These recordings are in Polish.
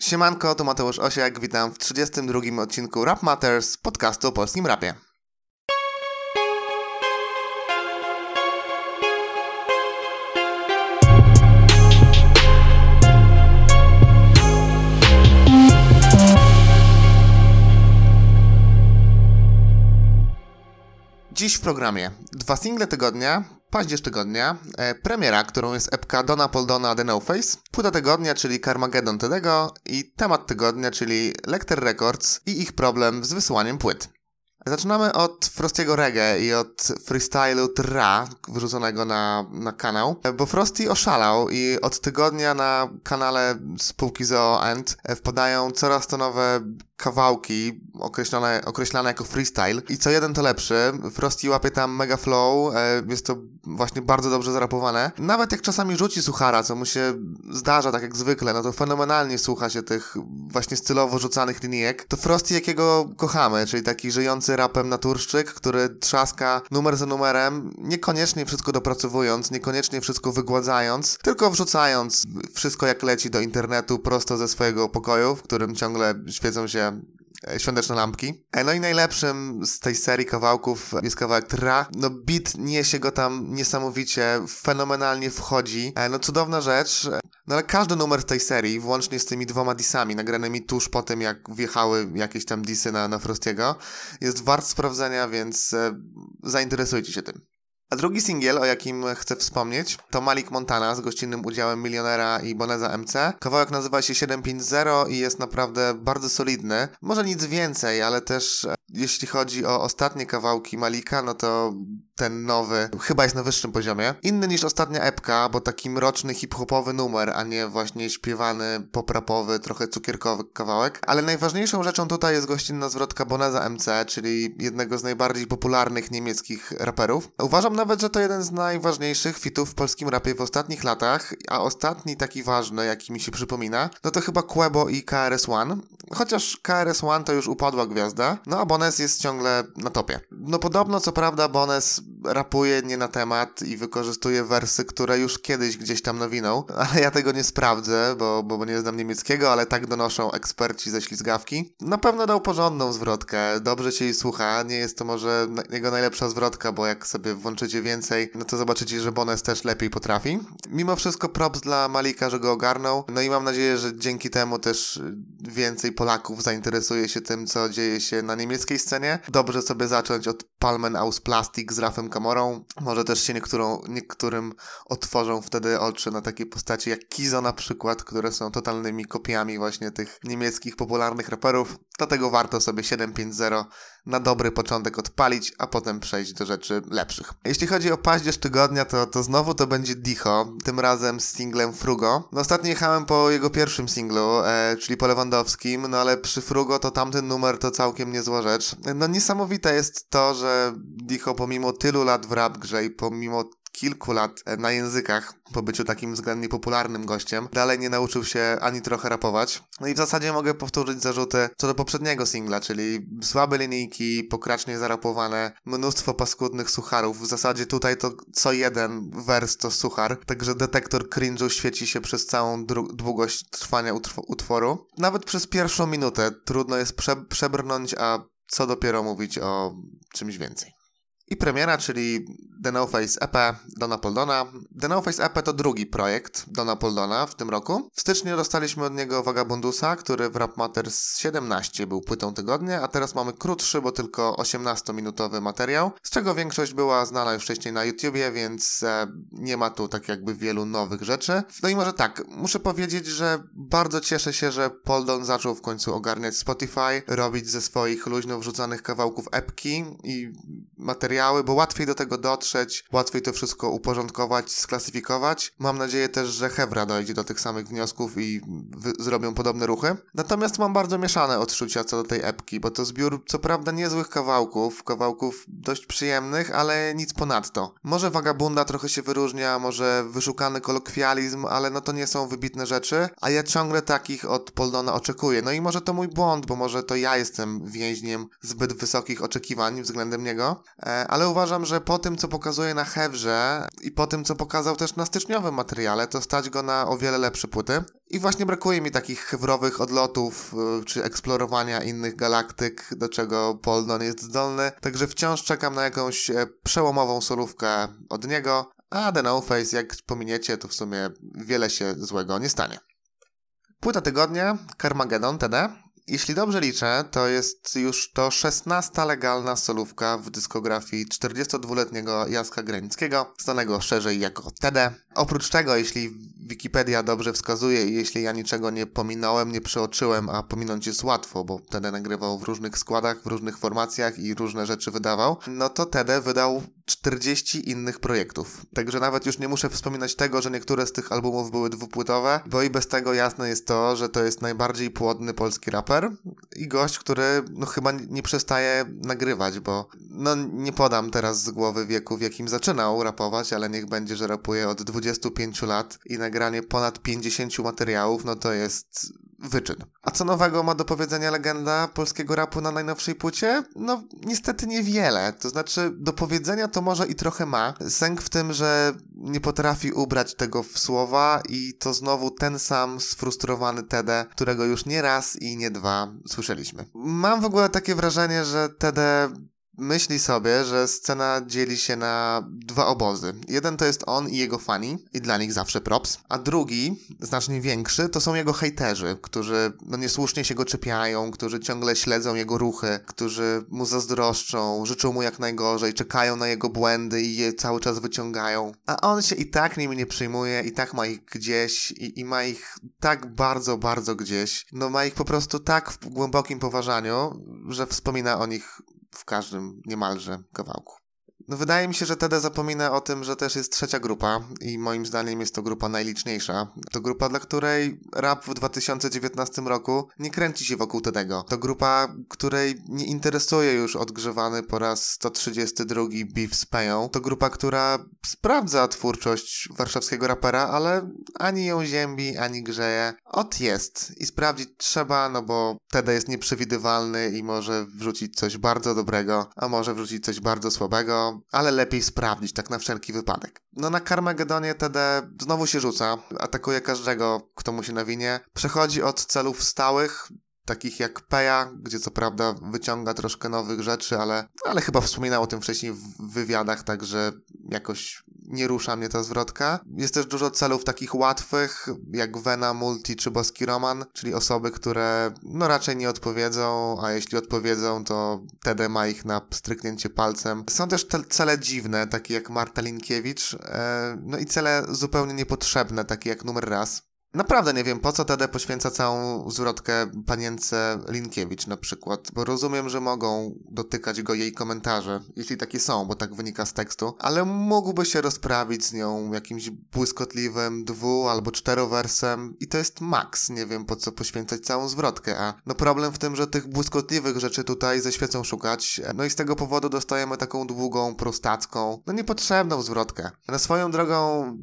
Siemanko, to Mateusz Osiak, witam w 32 odcinku Rap Matters, podcastu o polskim rapie. Dziś w programie dwa single tygodnia, paździerz tygodnia, e, premiera, którą jest epka Dona Poldona The No Face, płyta tygodnia, czyli Carmageddon Tedego i temat tygodnia, czyli Lecter Records i ich problem z wysyłaniem płyt. Zaczynamy od Frostiego reggae i od freestylu tra wyrzuconego na, na kanał, bo Frosty oszalał i od tygodnia na kanale spółki Zoo End wpadają coraz to nowe kawałki określone, określane jako freestyle i co jeden to lepszy. Frosty łapie tam mega flow, e, jest to właśnie bardzo dobrze zarapowane. Nawet jak czasami rzuci suchara, co mu się zdarza tak jak zwykle, no to fenomenalnie słucha się tych właśnie stylowo rzucanych linijek. To Frosty jakiego kochamy, czyli taki żyjący rapem naturszczyk, który trzaska numer za numerem, niekoniecznie wszystko dopracowując, niekoniecznie wszystko wygładzając, tylko wrzucając wszystko jak leci do internetu prosto ze swojego pokoju, w którym ciągle świecą się E, świąteczne lampki. E, no i najlepszym z tej serii kawałków jest kawałek Tra. No beat niesie go tam niesamowicie, fenomenalnie wchodzi. E, no cudowna rzecz. No ale każdy numer z tej serii, włącznie z tymi dwoma disami nagranymi tuż po tym, jak wjechały jakieś tam disy na, na Frostiego, jest wart sprawdzenia, więc zainteresujcie się tym. A drugi singiel, o jakim chcę wspomnieć, to Malik Montana z gościnnym udziałem Milionera i Boneza MC. Kawałek nazywa się 750 i jest naprawdę bardzo solidny. Może nic więcej, ale też e, jeśli chodzi o ostatnie kawałki Malika, no to ten nowy chyba jest na wyższym poziomie. Inny niż ostatnia epka, bo taki mroczny hip-hopowy numer, a nie właśnie śpiewany, poprapowy, trochę cukierkowy kawałek. Ale najważniejszą rzeczą tutaj jest gościnna zwrotka Boneza MC, czyli jednego z najbardziej popularnych niemieckich raperów. Uważam nawet, że to jeden z najważniejszych fitów w polskim rapie w ostatnich latach, a ostatni taki ważny, jaki mi się przypomina, no to chyba Quebo i KRS-One. Chociaż KRS-One to już upadła gwiazda, no a Bones jest ciągle na topie. No podobno, co prawda, Bones rapuje nie na temat i wykorzystuje wersy, które już kiedyś gdzieś tam nowinął, ale ja tego nie sprawdzę, bo, bo nie znam niemieckiego, ale tak donoszą eksperci ze ślizgawki. Na pewno dał porządną zwrotkę, dobrze się jej słucha, nie jest to może jego najlepsza zwrotka, bo jak sobie włączycie więcej, no to zobaczycie, że Bones też lepiej potrafi. Mimo wszystko props dla Malika, że go ogarnął, no i mam nadzieję, że dzięki temu też więcej Polaków zainteresuje się tym, co dzieje się na niemieckiej scenie. Dobrze sobie zacząć od Palmen aus Plastik z Rafem Kamorą. Może też się niektórą, niektórym otworzą wtedy oczy na takie postacie jak Kizo na przykład, które są totalnymi kopiami właśnie tych niemieckich popularnych raperów. Dlatego warto sobie 750 na dobry początek odpalić, a potem przejść do rzeczy lepszych. Jeśli chodzi o paździerz tygodnia, to, to znowu to będzie Dicho, tym razem z singlem Frugo. No ostatnio jechałem po jego pierwszym singlu, e, czyli po Lewandowskim, no ale przy Frugo to tamten numer to całkiem niezła rzecz. No niesamowite jest to, że Dicho pomimo tylu lat w rap grze i pomimo kilku lat e, na językach, po byciu takim względnie popularnym gościem, dalej nie nauczył się ani trochę rapować. No i w zasadzie mogę powtórzyć zarzuty co do poprzedniego singla, czyli słabe linijki, pokracznie zarapowane, mnóstwo paskudnych sucharów. W zasadzie tutaj to co jeden wers to suchar, także detektor cringe'u świeci się przez całą długość trwania utworu. Nawet przez pierwszą minutę trudno jest prze przebrnąć, a co dopiero mówić o czymś więcej. I premiera, czyli The No Face EP Dona Poldona. The No Face EP to drugi projekt Dona Poldona w tym roku. W styczniu dostaliśmy od niego Vagabundusa, który w Rap Matters 17 był płytą tygodnia, a teraz mamy krótszy, bo tylko 18-minutowy materiał, z czego większość była znana już wcześniej na YouTubie, więc e, nie ma tu tak jakby wielu nowych rzeczy. No i może tak, muszę powiedzieć, że bardzo cieszę się, że Poldon zaczął w końcu ogarniać Spotify, robić ze swoich luźno wrzucanych kawałków epki i materiały, bo łatwiej do tego dotrzeć łatwiej to wszystko uporządkować, sklasyfikować. Mam nadzieję też, że Hevra dojdzie do tych samych wniosków i zrobią podobne ruchy. Natomiast mam bardzo mieszane odczucia co do tej epki, bo to zbiór co prawda niezłych kawałków, kawałków dość przyjemnych, ale nic ponadto. Może Vagabunda trochę się wyróżnia, może wyszukany kolokwializm, ale no to nie są wybitne rzeczy, a ja ciągle takich od Poldona oczekuję. No i może to mój błąd, bo może to ja jestem więźniem zbyt wysokich oczekiwań względem niego, e, ale uważam, że po tym, co pokazuje na Hewrze i po tym, co pokazał też na styczniowym materiale, to stać go na o wiele lepsze płyty. I właśnie brakuje mi takich hewrowych odlotów, y, czy eksplorowania innych galaktyk, do czego Poldon jest zdolny. Także wciąż czekam na jakąś e, przełomową solówkę od niego, a The No Face, jak pominiecie, to w sumie wiele się złego nie stanie. Płyta tygodnia, Carmageddon TD. Jeśli dobrze liczę, to jest już to 16 legalna solówka w dyskografii 42-letniego Jaska Granickiego, znanego szerzej jako TD. Oprócz tego, jeśli Wikipedia dobrze wskazuje i jeśli ja niczego nie pominąłem, nie przeoczyłem, a pominąć jest łatwo, bo TD nagrywał w różnych składach, w różnych formacjach i różne rzeczy wydawał, no to TD wydał 40 innych projektów. Także nawet już nie muszę wspominać tego, że niektóre z tych albumów były dwupłytowe, bo i bez tego jasne jest to, że to jest najbardziej płodny polski raper i gość, który no chyba nie przestaje nagrywać, bo no nie podam teraz z głowy wieku, w jakim zaczynał rapować, ale niech będzie, że rapuje od 25 lat i nagranie ponad 50 materiałów, no to jest wyczyn. A co nowego ma do powiedzenia legenda polskiego rapu na najnowszej płycie? No, niestety niewiele. To znaczy, do powiedzenia to może i trochę ma. Sęk w tym, że nie potrafi ubrać tego w słowa i to znowu ten sam sfrustrowany Tede, którego już nie raz i nie dwa słyszeliśmy. Mam w ogóle takie wrażenie, że Tede myśli sobie, że scena dzieli się na dwa obozy. Jeden to jest on i jego fani, i dla nich zawsze props, a drugi, znacznie większy, to są jego hejterzy, którzy no niesłusznie się go czepiają, którzy ciągle śledzą jego ruchy, którzy mu zazdroszczą, życzą mu jak najgorzej, czekają na jego błędy i je cały czas wyciągają. A on się i tak nimi nie przyjmuje, i tak ma ich gdzieś, i, i ma ich tak bardzo, bardzo gdzieś. No ma ich po prostu tak w głębokim poważaniu, że wspomina o nich w każdym niemalże kawałku. No wydaje mi się, że TD zapomina o tym, że też jest trzecia grupa i moim zdaniem jest to grupa najliczniejsza. To grupa, dla której rap w 2019 roku nie kręci się wokół Tedego. To grupa, której nie interesuje już odgrzewany po raz 132 beef z Peją. To grupa, która sprawdza twórczość warszawskiego rapera, ale ani ją ziębi, ani grzeje. Ot jest i sprawdzić trzeba, no bo Tede jest nieprzewidywalny i może wrzucić coś bardzo dobrego, a może wrzucić coś bardzo słabego ale lepiej sprawdzić, tak na wszelki wypadek. No na Carmagedonie TD znowu się rzuca, atakuje każdego, kto mu się nawinie. Przechodzi od celów stałych, takich jak Peja, gdzie co prawda wyciąga troszkę nowych rzeczy, ale, ale chyba wspominał o tym wcześniej w wywiadach, także jakoś nie rusza mnie ta zwrotka. Jest też dużo celów takich łatwych, jak Vena, Multi czy Boski Roman, czyli osoby, które no raczej nie odpowiedzą, a jeśli odpowiedzą, to TD ma ich na stryknięcie palcem. Są też te cele dziwne, takie jak Marta Linkiewicz, e, no i cele zupełnie niepotrzebne, takie jak numer raz. Naprawdę nie wiem, po co TD poświęca całą zwrotkę panience Linkiewicz na przykład, bo rozumiem, że mogą dotykać go jej komentarze, jeśli takie są, bo tak wynika z tekstu, ale mógłby się rozprawić z nią jakimś błyskotliwym dwu- albo czterowersem i to jest maks, nie wiem po co poświęcać całą zwrotkę, a no problem w tym, że tych błyskotliwych rzeczy tutaj ze świecą szukać, no i z tego powodu dostajemy taką długą, prostacką, no niepotrzebną zwrotkę. Na swoją drogą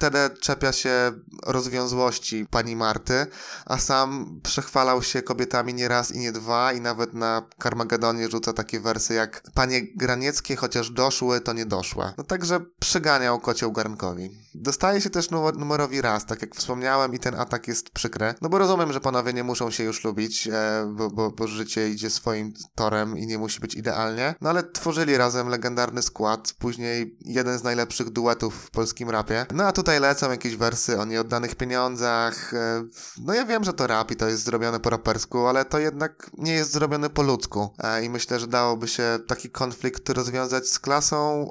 Tede czepia się rozwiązłości pani Marty, a sam przechwalał się kobietami nie raz i nie dwa i nawet na Karmagedonie rzuca takie wersy jak Panie Granieckie, chociaż doszły, to nie doszłe. No także przyganiał kocioł garnkowi. Dostaje się też numer, numerowi raz, tak jak wspomniałem i ten atak jest przykry. No bo rozumiem, że panowie nie muszą się już lubić, e, bo, bo, bo życie idzie swoim torem i nie musi być idealnie. No ale tworzyli razem legendarny skład, później jeden z najlepszych duetów w polskim rapie. No a tutaj lecą jakieś wersy o nieoddanych pieniądzach. E, no ja wiem, że to rap i to jest zrobione po rapersku, ale to jednak nie jest zrobione po ludzku. E, I myślę, że dałoby się taki konflikt rozwiązać z klasą,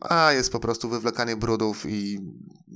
a jest po prostu wywlekanie brudów i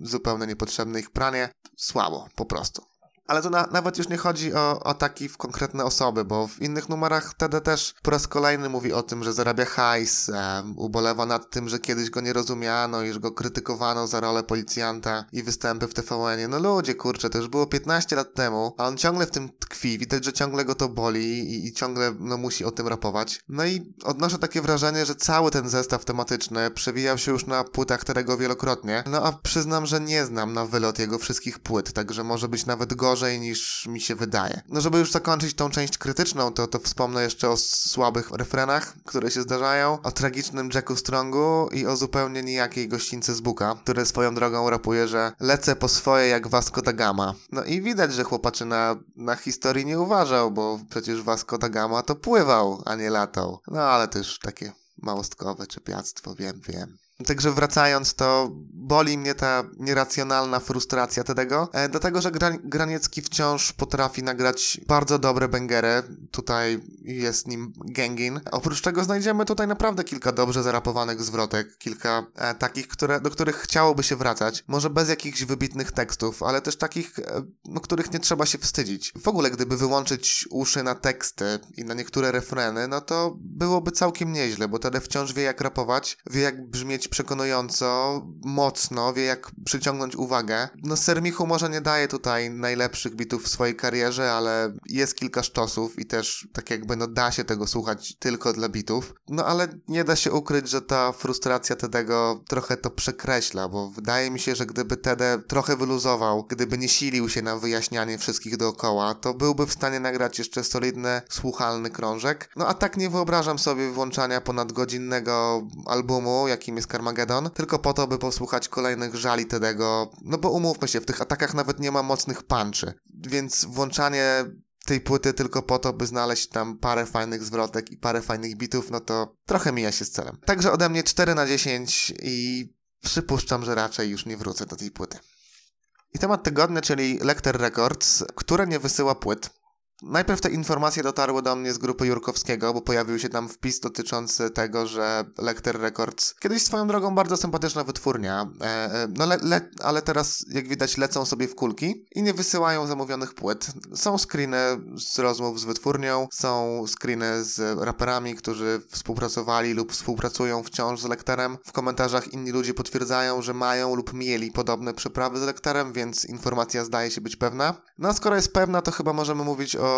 zupełnie niepotrzebne ich pranie. Słabo, po prostu. Ale to na, nawet już nie chodzi o ataki w konkretne osoby, bo w innych numerach TD też po raz kolejny mówi o tym, że zarabia hajs, e, ubolewa nad tym, że kiedyś go nie rozumiano i że go krytykowano za rolę policjanta i występy w TVN-ie. No ludzie, kurczę, to już było 15 lat temu, a on ciągle w tym tkwi, widać, że ciągle go to boli i, i ciągle no, musi o tym rapować. No i odnoszę takie wrażenie, że cały ten zestaw tematyczny przewijał się już na płytach Terego wielokrotnie, no a przyznam, że nie znam na wylot jego wszystkich płyt, także może być nawet gorzej gorzej niż mi się wydaje. No żeby już zakończyć tą część krytyczną, to, to wspomnę jeszcze o słabych refrenach, które się zdarzają, o tragicznym Jacku Strongu i o zupełnie nijakiej gościńce z Buka, który swoją drogą rapuje, że lecę po swoje jak Vasco da Gama. No i widać, że chłopaczyna na historii nie uważał, bo przecież Vasco da Gama to pływał, a nie latał. No ale też takie małostkowe czepiactwo, wiem, wiem. Także wracając, to boli mnie ta nieracjonalna frustracja tego, e, dlatego że Graniecki wciąż potrafi nagrać bardzo dobre bengery. Tutaj jest nim Gengin. Oprócz tego znajdziemy tutaj naprawdę kilka dobrze zarapowanych zwrotek, kilka e, takich, które, do których chciałoby się wracać. Może bez jakichś wybitnych tekstów, ale też takich, e, no, których nie trzeba się wstydzić. W ogóle, gdyby wyłączyć uszy na teksty i na niektóre refreny, no to byłoby całkiem nieźle, bo Tede wciąż wie jak rapować, wie jak brzmieć przekonująco, mocno, wie jak przyciągnąć uwagę. No Sermichu może nie daje tutaj najlepszych bitów w swojej karierze, ale jest kilka sztosów i też tak jakby no da się tego słuchać tylko dla bitów. No ale nie da się ukryć, że ta frustracja Tedego trochę to przekreśla, bo wydaje mi się, że gdyby Tede trochę wyluzował, gdyby nie silił się na wyjaśnianie wszystkich dookoła, to byłby w stanie nagrać jeszcze solidny, słuchalny krążek. No a tak nie wyobrażam sobie włączania ponadgodzinnego albumu, jakim jest Carmageddon, tylko po to, by posłuchać kolejnych żali Tedego, no bo umówmy się, w tych atakach nawet nie ma mocnych punczy, więc włączanie tej płyty tylko po to, by znaleźć tam parę fajnych zwrotek i parę fajnych bitów, no to trochę mija się z celem. Także ode mnie 4 na 10 i przypuszczam, że raczej już nie wrócę do tej płyty. I temat tygodnia, czyli Lecter Records, które nie wysyła płyt. Najpierw te informacje dotarły do mnie z grupy Jurkowskiego, bo pojawił się tam wpis dotyczący tego, że Lecter Records, kiedyś swoją drogą bardzo sympatyczna wytwórnia, e, e, no le, le, ale teraz jak widać lecą sobie w kulki i nie wysyłają zamówionych płyt. Są screeny z rozmów z wytwórnią, są screeny z raperami, którzy współpracowali lub współpracują wciąż z Lecterem. W komentarzach inni ludzie potwierdzają, że mają lub mieli podobne przeprawy z Lecterem, więc informacja zdaje się być pewna. No a skoro jest pewna, to chyba możemy mówić o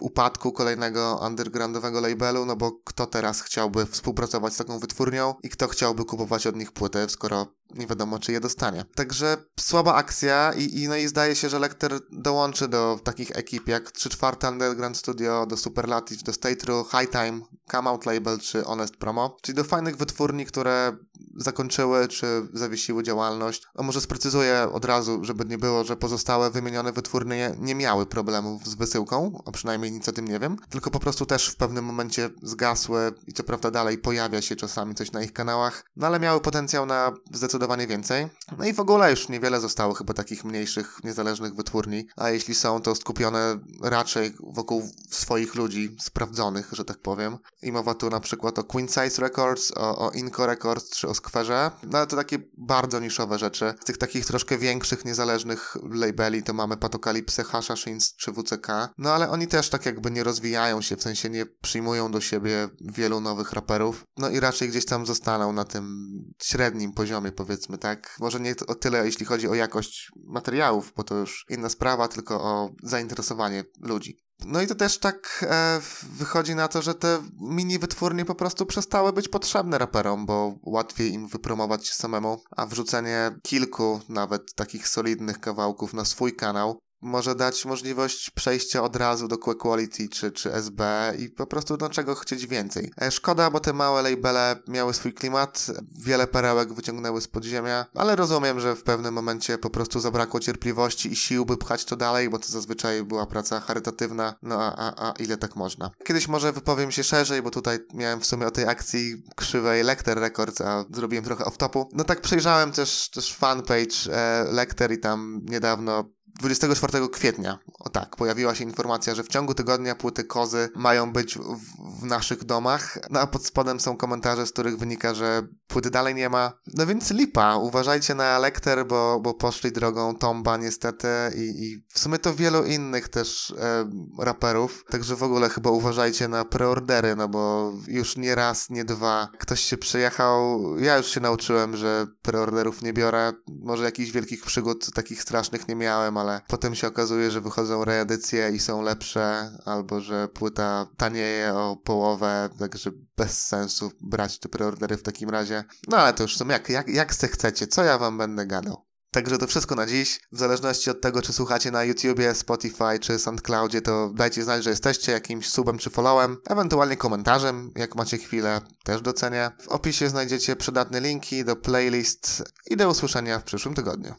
upadku kolejnego undergroundowego labelu, no bo kto teraz chciałby współpracować z taką wytwórnią i kto chciałby kupować od nich płyty, skoro nie wiadomo, czy je dostanie. Także słaba akcja i, i, no i zdaje się, że Lecter dołączy do takich ekip jak 3 czwarte Underground Studio, do Superlative, do State True, High Time, Come Out Label czy Honest Promo, czyli do fajnych wytwórni, które zakończyły czy zawiesiły działalność. A może sprecyzuję od razu, żeby nie było, że pozostałe wymienione wytwórnie nie miały problemów z wysyłką, a przynajmniej nic o tym nie wiem, tylko po prostu też w pewnym momencie zgasły i co prawda dalej pojawia się czasami coś na ich kanałach, no ale miały potencjał na zdecydowanie więcej. No i w ogóle już niewiele zostało chyba takich mniejszych, niezależnych wytwórni, a jeśli są, to skupione raczej wokół swoich ludzi sprawdzonych, że tak powiem. I mowa tu na przykład o Queen Size Records, o, o Inco Records czy o Squarze, no ale to takie bardzo niszowe rzeczy. Z tych takich troszkę większych, niezależnych labeli to mamy Patokalipsy, Hashashins czy WCK, no ale oni też tak jakby nie rozwijają się, w sensie nie przyjmują do siebie wielu nowych raperów, no i raczej gdzieś tam zostaną na tym średnim poziomie, powiedzmy, tak? Może nie o tyle, jeśli chodzi o jakość materiałów, bo to już inna sprawa, tylko o zainteresowanie ludzi. No i to też tak e, wychodzi na to, że te mini wytwórnie po prostu przestały być potrzebne raperom, bo łatwiej im wypromować się samemu, a wrzucenie kilku nawet takich solidnych kawałków na swój kanał może dać możliwość przejścia od razu do Quality czy, czy SB i po prostu do czego chcieć więcej. E, szkoda, bo te małe labele miały swój klimat, wiele perełek wyciągnęły z podziemia, ale rozumiem, że w pewnym momencie po prostu zabrakło cierpliwości i sił, by pchać to dalej, bo to zazwyczaj była praca charytatywna, no a, a, a ile tak można. Kiedyś może wypowiem się szerzej, bo tutaj miałem w sumie o tej akcji krzywej Lecter Records, a zrobiłem trochę off-topu. No tak przejrzałem też, też fanpage e, Lecter i tam niedawno 24 kwietnia, o tak, pojawiła się informacja, że w ciągu tygodnia płyty kozy mają być w, naszych domach, no a pod spodem są komentarze, z których wynika, że płyty dalej nie ma. No więc lipa, uważajcie na Lecter, bo, bo poszli drogą Tomba niestety i, i w sumie to wielu innych też e, raperów, także w ogóle chyba uważajcie na preordery, no bo już nie raz, nie dwa ktoś się przyjechał, ja już się nauczyłem, że preorderów nie biorę, może jakichś wielkich przygód takich strasznych nie miałem, ale potem się okazuje, że wychodzą reedycje i są lepsze, albo że płyta tanieje o połowę, także bez sensu brać te preordery w takim razie. No ale to już są jak, jak, jak se chcecie, co ja wam będę gadał. Także to wszystko na dziś. W zależności od tego, czy słuchacie na YouTubie, Spotify czy SoundCloudzie, to dajcie znać, że jesteście jakimś subem czy followem, ewentualnie komentarzem, jak macie chwilę, też docenię. W opisie znajdziecie przydatne linki do playlist i do usłyszenia w przyszłym tygodniu.